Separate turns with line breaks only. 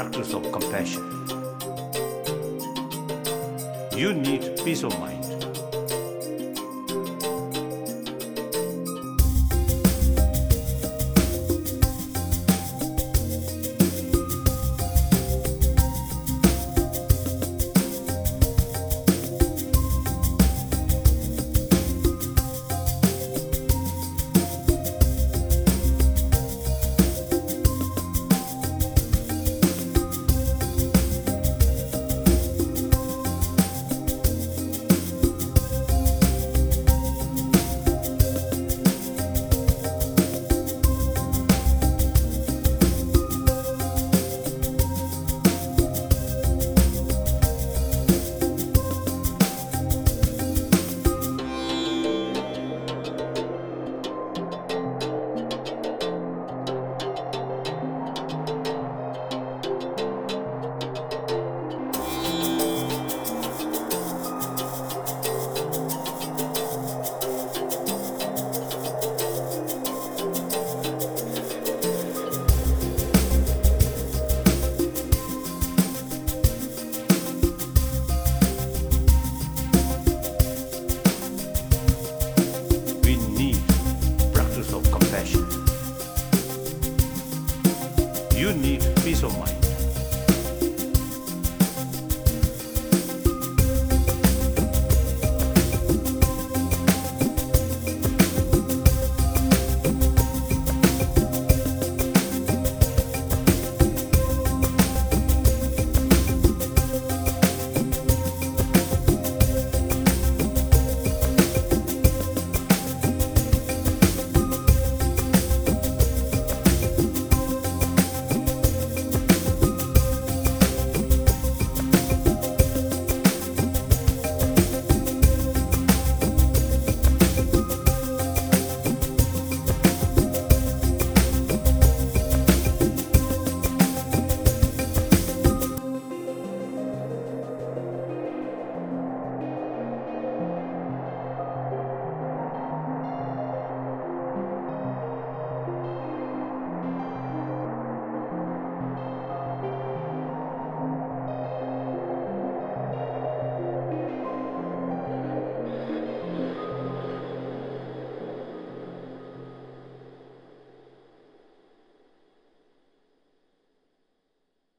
practice of compassion. You need peace of mind.